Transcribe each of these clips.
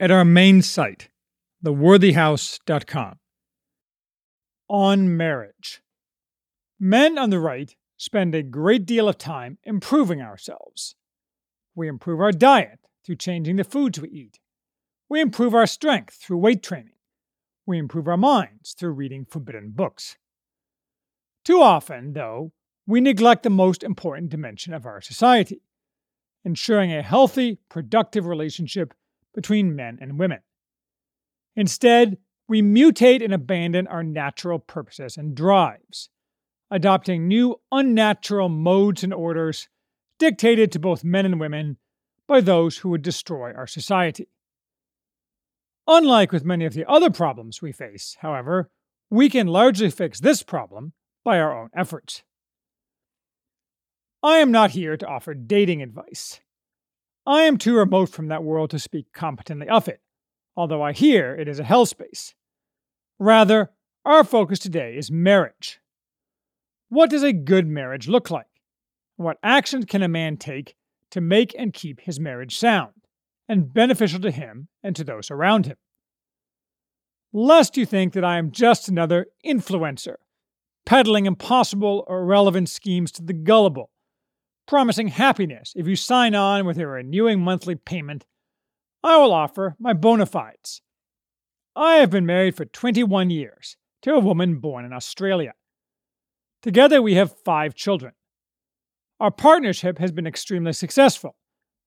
at our main site, theworthyhouse.com. On marriage. Men on the right spend a great deal of time improving ourselves. We improve our diet through changing the foods we eat. We improve our strength through weight training. We improve our minds through reading forbidden books. Too often, though, we neglect the most important dimension of our society ensuring a healthy, productive relationship between men and women. Instead, we mutate and abandon our natural purposes and drives, adopting new unnatural modes and orders dictated to both men and women by those who would destroy our society. Unlike with many of the other problems we face, however, we can largely fix this problem by our own efforts. I am not here to offer dating advice. I am too remote from that world to speak competently of it, although I hear it is a hell space. Rather, our focus today is marriage. What does a good marriage look like? What actions can a man take to make and keep his marriage sound and beneficial to him and to those around him? Lest you think that I am just another influencer, peddling impossible or irrelevant schemes to the gullible, promising happiness if you sign on with a renewing monthly payment, I will offer my bona fides. I have been married for 21 years to a woman born in Australia. Together we have five children. Our partnership has been extremely successful,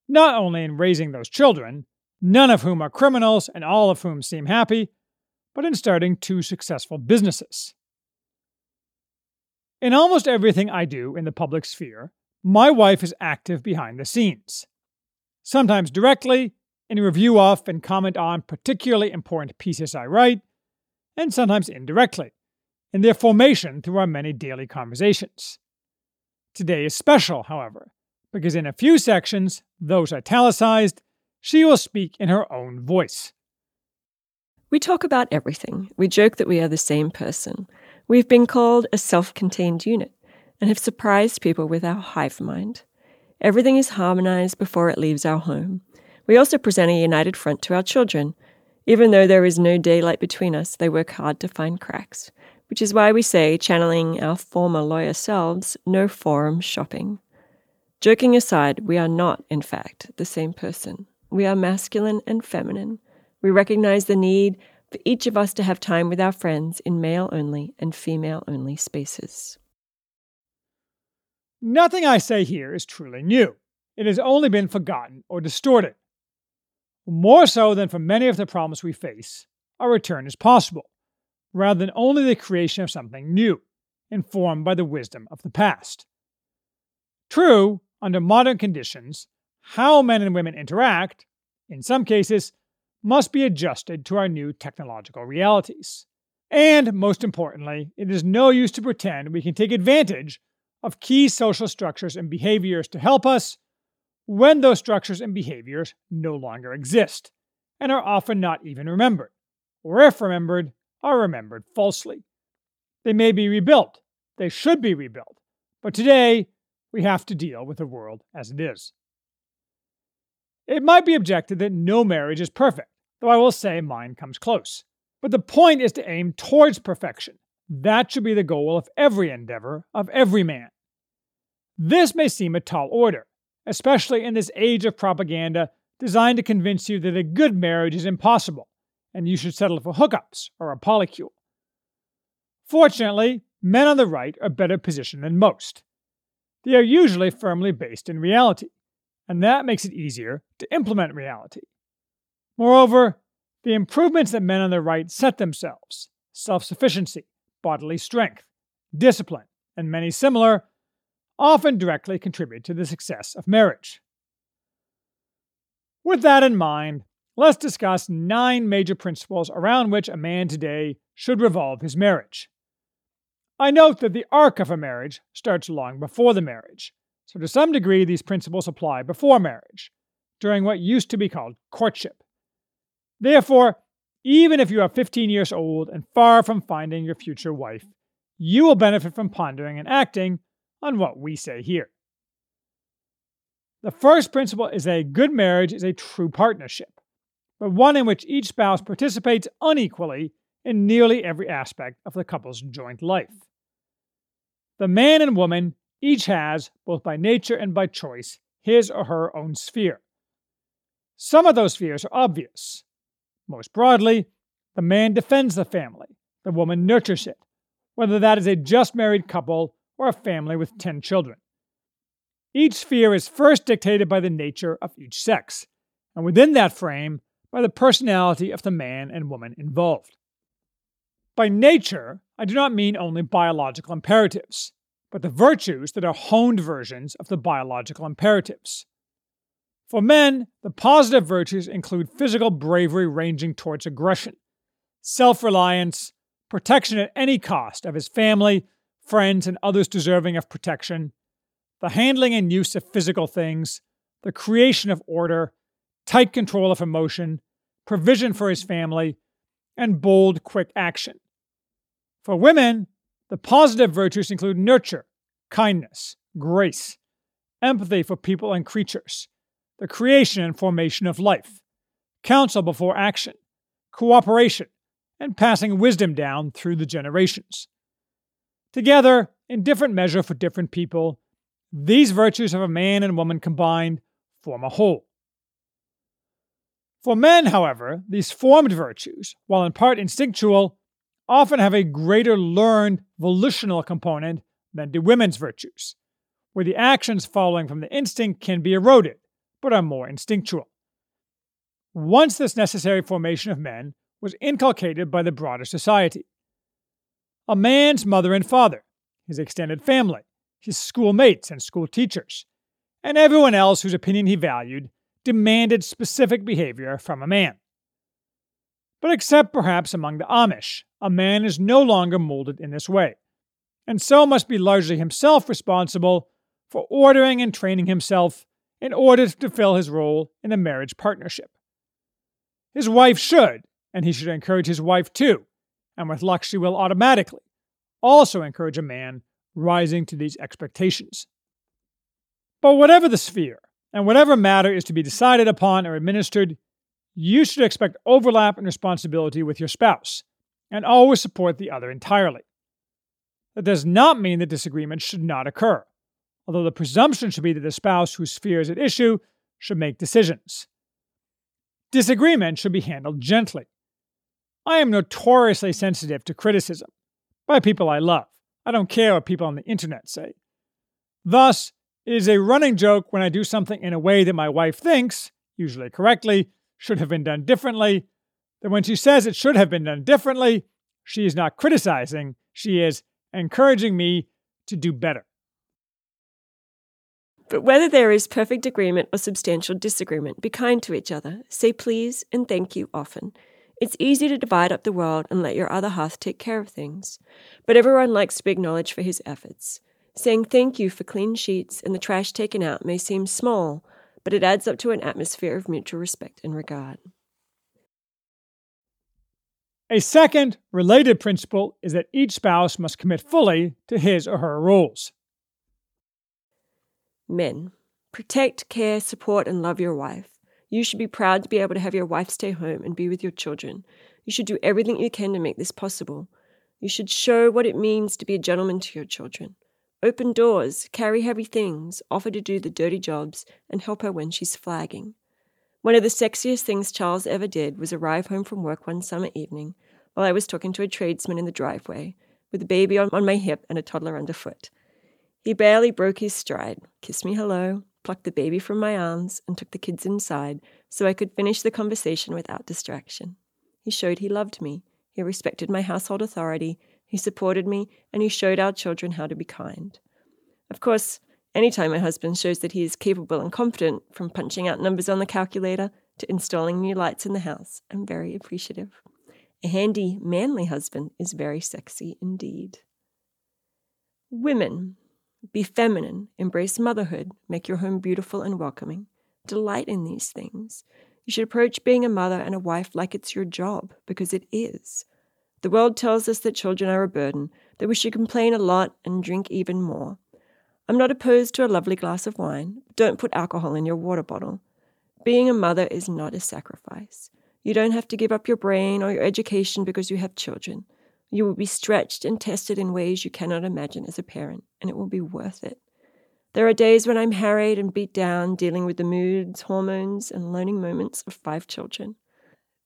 not only in raising those children, none of whom are criminals and all of whom seem happy, but in starting two successful businesses. In almost everything I do in the public sphere, my wife is active behind the scenes, sometimes directly in review of and comment on particularly important pieces I write, and sometimes indirectly in their formation through our many daily conversations. Today is special, however, because in a few sections, those italicized, she will speak in her own voice. We talk about everything. We joke that we are the same person. We've been called a self contained unit and have surprised people with our hive mind. Everything is harmonized before it leaves our home. We also present a united front to our children. Even though there is no daylight between us, they work hard to find cracks which is why we say, channeling our former lawyer selves, no forum shopping. Joking aside, we are not, in fact, the same person. We are masculine and feminine. We recognize the need for each of us to have time with our friends in male only and female only spaces. Nothing I say here is truly new. It has only been forgotten or distorted. More so than for many of the problems we face, a return is possible rather than only the creation of something new, informed by the wisdom of the past. True, under modern conditions, how men and women interact, in some cases, must be adjusted to our new technological realities. And most importantly, it is no use to pretend we can take advantage of key social structures and behaviors to help us when those structures and behaviors no longer exist and are often not even remembered, or if remembered, are remembered falsely. They may be rebuilt, they should be rebuilt, but today we have to deal with the world as it is. It might be objected that no marriage is perfect, though I will say mine comes close. But the point is to aim towards perfection. That should be the goal of every endeavor, of every man. This may seem a tall order, especially in this age of propaganda designed to convince you that a good marriage is impossible and you should settle for hookups or a polycule. Fortunately, men on the right are better positioned than most. They are usually firmly based in reality, and that makes it easier to implement reality. Moreover, the improvements that men on the right set themselves self sufficiency, bodily strength, discipline, and many similar often directly contribute to the success of marriage. With that in mind, let's discuss nine major principles around which a man today should revolve his marriage. I note that the arc of a marriage starts long before the marriage, so to some degree these principles apply before marriage, during what used to be called courtship. Therefore, even if you are 15 years old and far from finding your future wife, you will benefit from pondering and acting on what we say here. The first principle is that a good marriage is a true partnership, but one in which each spouse participates unequally in nearly every aspect of the couple's joint life. The man and woman each has, both by nature and by choice, his or her own sphere. Some of those spheres are obvious. Most broadly, the man defends the family, the woman nurtures it, whether that is a just married couple or a family with 10 children. Each sphere is first dictated by the nature of each sex, and within that frame, by the personality of the man and woman involved. By nature, I do not mean only biological imperatives, but the virtues that are honed versions of the biological imperatives. For men, the positive virtues include physical bravery ranging towards aggression, self reliance, protection at any cost of his family, friends, and others deserving of protection, the handling and use of physical things, the creation of order, tight control of emotion, provision for his family, and bold, quick action. For women, the positive virtues include nurture, kindness, grace, empathy for people and creatures, the creation and formation of life, counsel before action, cooperation, and passing wisdom down through the generations. Together, in different measure for different people, these virtues of a man and woman combined form a whole. For men, however, these formed virtues, while in part instinctual, often have a greater learned volitional component than do women's virtues, where the actions following from the instinct can be eroded, but are more instinctual. Once this necessary formation of men was inculcated by the broader society. A man's mother and father, his extended family, his schoolmates and school teachers, and everyone else whose opinion he valued demanded specific behavior from a man. But except perhaps among the Amish, a man is no longer molded in this way, and so must be largely himself responsible for ordering and training himself in order to fulfill his role in a marriage partnership. His wife should, and he should encourage his wife too, and with luck she will automatically, also encourage a man rising to these expectations. But whatever the sphere, and whatever matter is to be decided upon or administered, you should expect overlap in responsibility with your spouse, and always support the other entirely. That does not mean that disagreement should not occur, although the presumption should be that the spouse whose sphere is at issue should make decisions. Disagreement should be handled gently. I am notoriously sensitive to criticism by people I love. I don't care what people on the internet say. Thus, it is a running joke when I do something in a way that my wife thinks, usually correctly, should have been done differently, that when she says it should have been done differently, she is not criticizing, she is encouraging me to do better. But whether there is perfect agreement or substantial disagreement, be kind to each other. Say please and thank you often. It's easy to divide up the world and let your other half take care of things. But everyone likes to be acknowledged for his efforts. Saying thank you for clean sheets and the trash taken out may seem small, but it adds up to an atmosphere of mutual respect and regard. A second, related principle is that each spouse must commit fully to his or her roles. Men, protect, care, support, and love your wife. You should be proud to be able to have your wife stay home and be with your children. You should do everything you can to make this possible. You should show what it means to be a gentleman to your children. Open doors, carry heavy things, offer to do the dirty jobs, and help her when she's flagging. One of the sexiest things Charles ever did was arrive home from work one summer evening while I was talking to a tradesman in the driveway, with a baby on, on my hip and a toddler underfoot. He barely broke his stride, kissed me hello, plucked the baby from my arms, and took the kids inside so I could finish the conversation without distraction. He showed he loved me, he respected my household authority, he supported me, and he showed our children how to be kind. Of course, anytime my husband shows that he is capable and confident, from punching out numbers on the calculator to installing new lights in the house. I'm very appreciative. A handy, manly husband is very sexy indeed. Women, be feminine, embrace motherhood, make your home beautiful and welcoming. Delight in these things. You should approach being a mother and a wife like it's your job, because it is. The world tells us that children are a burden, that we should complain a lot and drink even more. I'm not opposed to a lovely glass of wine. Don't put alcohol in your water bottle. Being a mother is not a sacrifice. You don't have to give up your brain or your education because you have children. You will be stretched and tested in ways you cannot imagine as a parent, and it will be worth it. There are days when I'm harried and beat down, dealing with the moods, hormones, and learning moments of five children.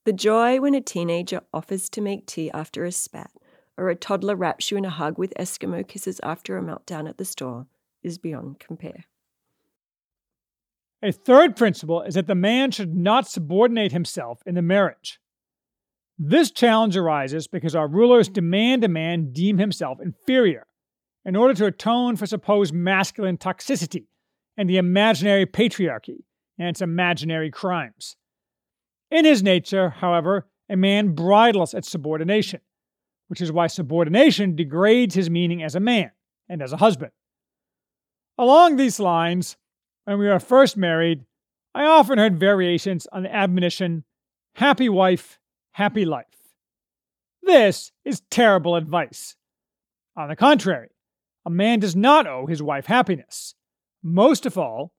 The joy when a teenager offers to make tea after a spat, or a toddler wraps you in a hug with Eskimo kisses after a meltdown at the store, is beyond compare. A third principle is that the man should not subordinate himself in the marriage. This challenge arises because our rulers demand a man deem himself inferior in order to atone for supposed masculine toxicity and the imaginary patriarchy and its imaginary crimes. In his nature, however, a man bridles at subordination, which is why subordination degrades his meaning as a man and as a husband. Along these lines, when we were first married, I often heard variations on the admonition happy wife, happy life. This is terrible advice. On the contrary, a man does not owe his wife happiness. Most of all,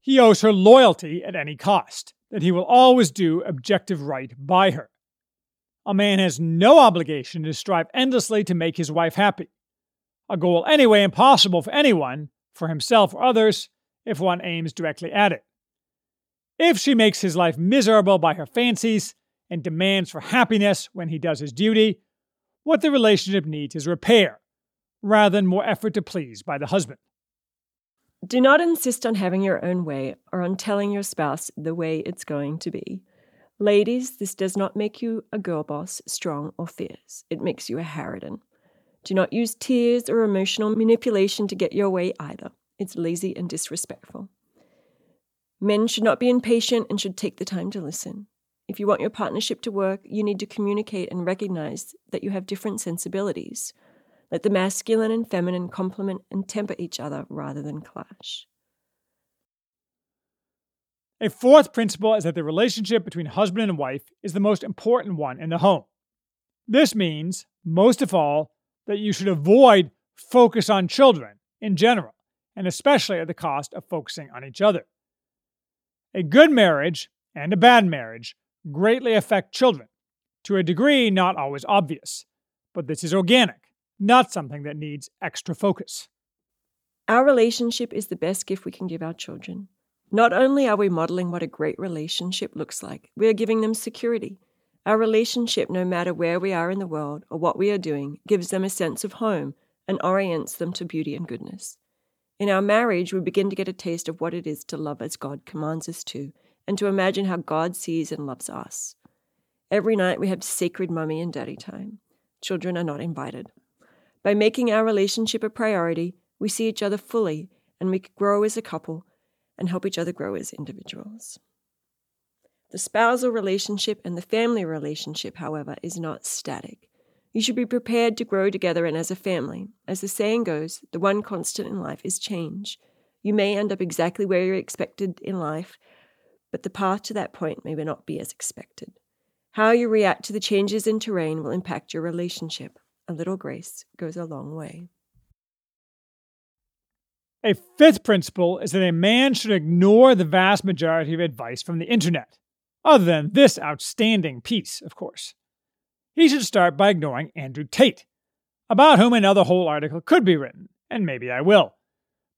he owes her loyalty at any cost, that he will always do objective right by her. A man has no obligation to strive endlessly to make his wife happy, a goal anyway impossible for anyone, for himself or others, if one aims directly at it. If she makes his life miserable by her fancies and demands for happiness when he does his duty, what the relationship needs is repair, rather than more effort to please by the husband. Do not insist on having your own way or on telling your spouse the way it's going to be. Ladies, this does not make you a girl boss, strong or fierce. It makes you a harridan. Do not use tears or emotional manipulation to get your way either. It's lazy and disrespectful. Men should not be impatient and should take the time to listen. If you want your partnership to work, you need to communicate and recognize that you have different sensibilities. Let the masculine and feminine complement and temper each other rather than clash. A fourth principle is that the relationship between husband and wife is the most important one in the home. This means, most of all, that you should avoid focus on children in general and especially at the cost of focusing on each other. A good marriage and a bad marriage greatly affect children, to a degree not always obvious, but this is organic, not something that needs extra focus. Our relationship is the best gift we can give our children. Not only are we modeling what a great relationship looks like, we are giving them security. Our relationship, no matter where we are in the world or what we are doing, gives them a sense of home and orients them to beauty and goodness. In our marriage, we begin to get a taste of what it is to love as God commands us to, and to imagine how God sees and loves us. Every night we have sacred mummy and daddy time. Children are not invited. By making our relationship a priority, we see each other fully and we grow as a couple and help each other grow as individuals. The spousal relationship and the family relationship, however, is not static. You should be prepared to grow together and as a family. As the saying goes, the one constant in life is change. You may end up exactly where you're expected in life, but the path to that point may not be as expected. How you react to the changes in terrain will impact your relationship. A little grace goes a long way. A fifth principle is that a man should ignore the vast majority of advice from the internet, other than this outstanding piece, of course he should start by ignoring Andrew Tate, about whom another whole article could be written, and maybe I will.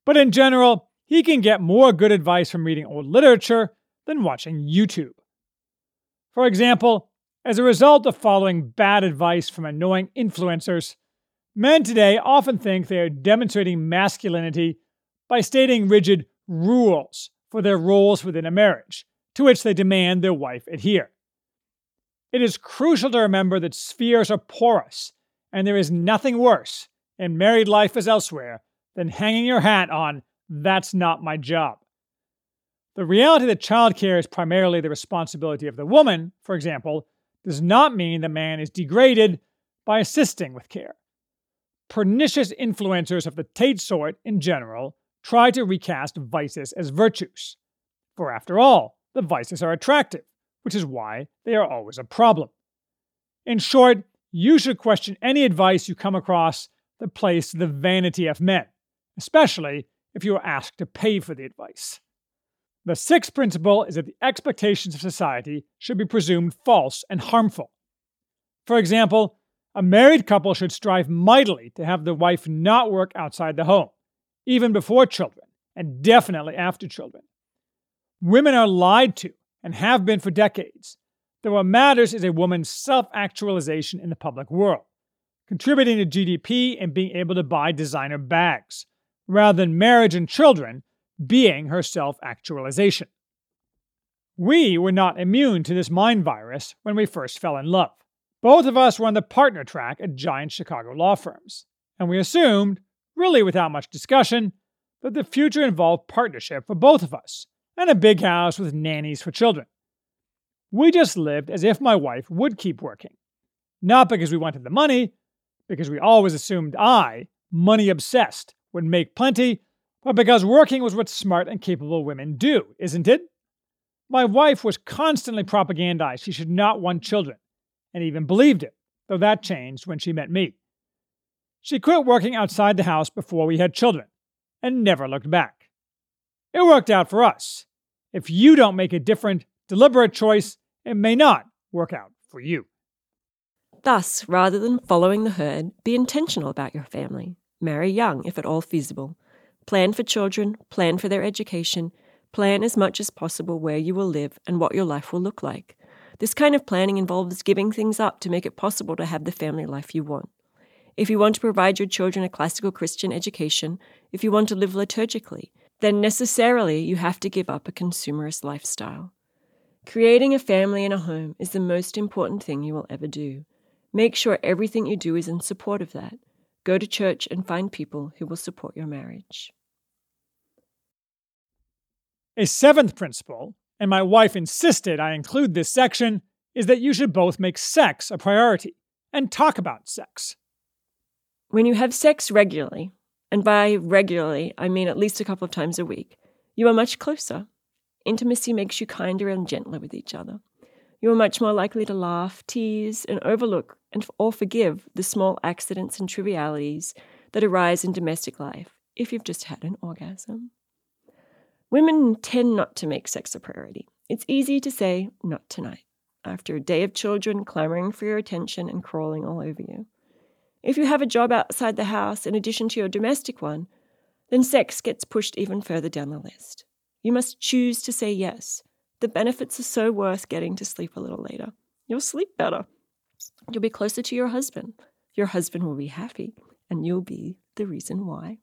But in general, he can get more good advice from reading old literature than watching YouTube. For example, as a result of following bad advice from annoying influencers, men today often think they are demonstrating masculinity by stating rigid rules for their roles within a marriage, to which they demand their wife adhere. It is crucial to remember that spheres are porous, and there is nothing worse, in married life as elsewhere, than hanging your hat on, that's not my job. The reality that childcare is primarily the responsibility of the woman, for example, does not mean the man is degraded by assisting with care. Pernicious influencers of the Tate sort in general try to recast vices as virtues. For after all, the vices are attractive, which is why they are always a problem. In short, you should question any advice you come across that plays the vanity of men, especially if you are asked to pay for the advice. The sixth principle is that the expectations of society should be presumed false and harmful. For example, a married couple should strive mightily to have the wife not work outside the home, even before children, and definitely after children. Women are lied to, and have been for decades, that what matters is a woman's self actualization in the public world, contributing to GDP and being able to buy designer bags, rather than marriage and children being her self actualization. We were not immune to this mind virus when we first fell in love. Both of us were on the partner track at giant Chicago law firms, and we assumed, really without much discussion, that the future involved partnership for both of us and a big house with nannies for children. We just lived as if my wife would keep working, not because we wanted the money, because we always assumed I, money obsessed, would make plenty, but because working was what smart and capable women do, isn't it? My wife was constantly propagandized she should not want children, and even believed it, though that changed when she met me. She quit working outside the house before we had children, and never looked back. It worked out for us. If you don't make a different, deliberate choice, it may not work out for you. Thus, rather than following the herd, be intentional about your family. Marry young, if at all feasible. Plan for children, plan for their education, plan as much as possible where you will live and what your life will look like. This kind of planning involves giving things up to make it possible to have the family life you want. If you want to provide your children a classical Christian education, if you want to live liturgically, then necessarily you have to give up a consumerist lifestyle. Creating a family and a home is the most important thing you will ever do. Make sure everything you do is in support of that. Go to church and find people who will support your marriage. A seventh principle and my wife insisted I include this section, is that you should both make sex a priority and talk about sex. When you have sex regularly, and by regularly, I mean at least a couple of times a week, you are much closer. Intimacy makes you kinder and gentler with each other. You are much more likely to laugh, tease, and overlook and or forgive the small accidents and trivialities that arise in domestic life if you've just had an orgasm. Women tend not to make sex a priority. It's easy to say, not tonight, after a day of children clamoring for your attention and crawling all over you. If you have a job outside the house in addition to your domestic one, then sex gets pushed even further down the list. You must choose to say yes. The benefits are so worth getting to sleep a little later. You'll sleep better. You'll be closer to your husband. Your husband will be happy, and you'll be the reason why.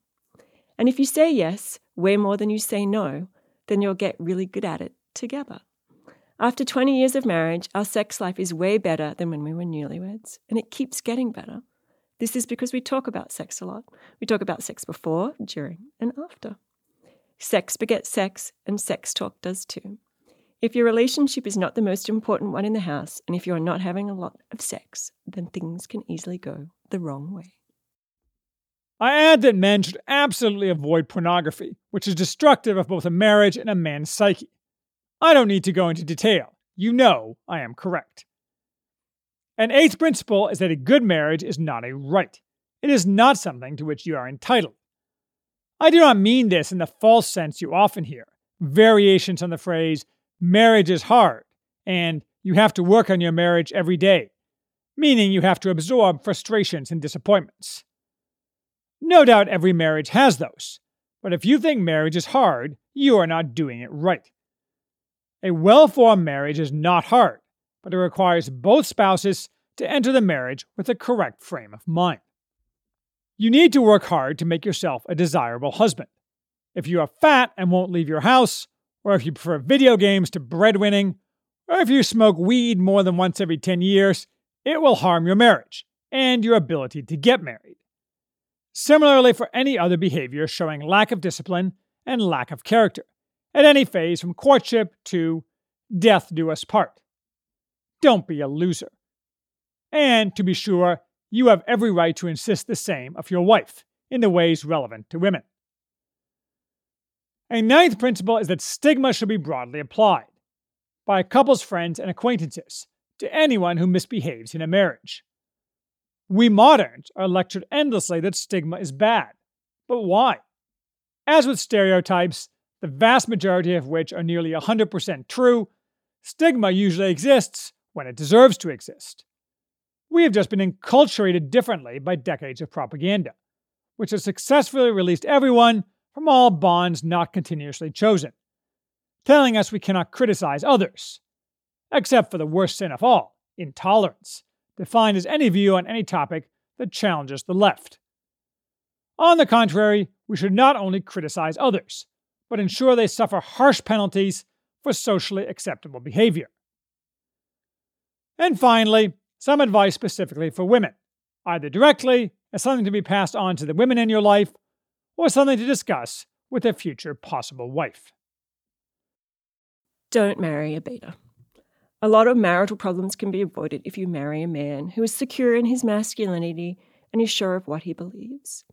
And if you say yes way more than you say no, then you'll get really good at it together. After 20 years of marriage, our sex life is way better than when we were newlyweds, and it keeps getting better. This is because we talk about sex a lot. We talk about sex before, during, and after. Sex begets sex, and sex talk does too. If your relationship is not the most important one in the house, and if you're not having a lot of sex, then things can easily go the wrong way. I add that men should absolutely avoid pornography, which is destructive of both a marriage and a man's psyche. I don't need to go into detail. You know I am correct. An eighth principle is that a good marriage is not a right. It is not something to which you are entitled. I do not mean this in the false sense you often hear variations on the phrase, marriage is hard, and you have to work on your marriage every day, meaning you have to absorb frustrations and disappointments. No doubt every marriage has those, but if you think marriage is hard, you are not doing it right. A well formed marriage is not hard, but it requires both spouses to enter the marriage with a correct frame of mind. You need to work hard to make yourself a desirable husband. If you are fat and won't leave your house, or if you prefer video games to breadwinning, or if you smoke weed more than once every 10 years, it will harm your marriage and your ability to get married. Similarly, for any other behavior showing lack of discipline and lack of character, at any phase from courtship to death do us part. Don't be a loser. And to be sure, you have every right to insist the same of your wife in the ways relevant to women. A ninth principle is that stigma should be broadly applied by a couples, friends, and acquaintances to anyone who misbehaves in a marriage. We moderns are lectured endlessly that stigma is bad. But why? As with stereotypes, the vast majority of which are nearly 100% true, stigma usually exists when it deserves to exist. We have just been enculturated differently by decades of propaganda, which has successfully released everyone from all bonds not continuously chosen, telling us we cannot criticize others, except for the worst sin of all intolerance, defined as any view on any topic that challenges the left. On the contrary, we should not only criticize others, but ensure they suffer harsh penalties for socially acceptable behavior. And finally, some advice specifically for women, either directly as something to be passed on to the women in your life, or something to discuss with a future possible wife. Don't marry a beta. A lot of marital problems can be avoided if you marry a man who is secure in his masculinity and is sure of what he believes.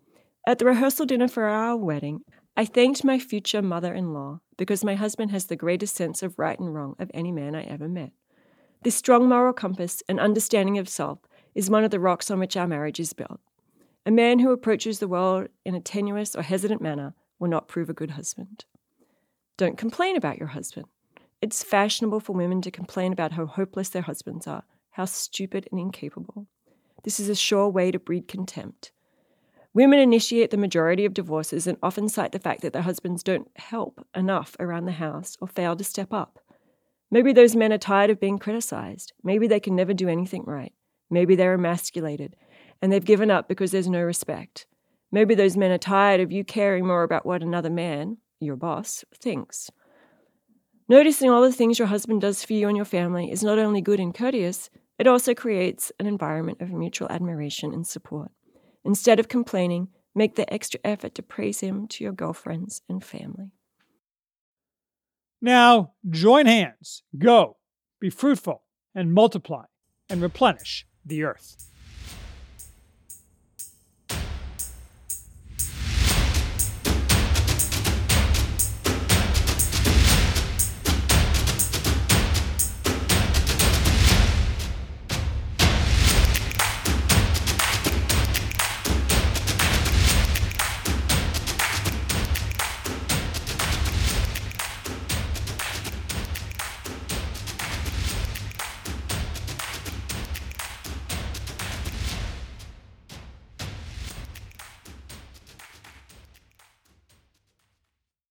At the rehearsal dinner for our wedding, I thanked my future mother in law because my husband has the greatest sense of right and wrong of any man I ever met. This strong moral compass and understanding of self is one of the rocks on which our marriage is built. A man who approaches the world in a tenuous or hesitant manner will not prove a good husband. Don't complain about your husband. It's fashionable for women to complain about how hopeless their husbands are, how stupid and incapable. This is a sure way to breed contempt. Women initiate the majority of divorces and often cite the fact that their husbands don't help enough around the house or fail to step up. Maybe those men are tired of being criticized. Maybe they can never do anything right. Maybe they're emasculated and they've given up because there's no respect. Maybe those men are tired of you caring more about what another man, your boss, thinks. Noticing all the things your husband does for you and your family is not only good and courteous, it also creates an environment of mutual admiration and support. Instead of complaining, make the extra effort to praise him to your girlfriends and family. Now, join hands, go, be fruitful, and multiply, and replenish the earth.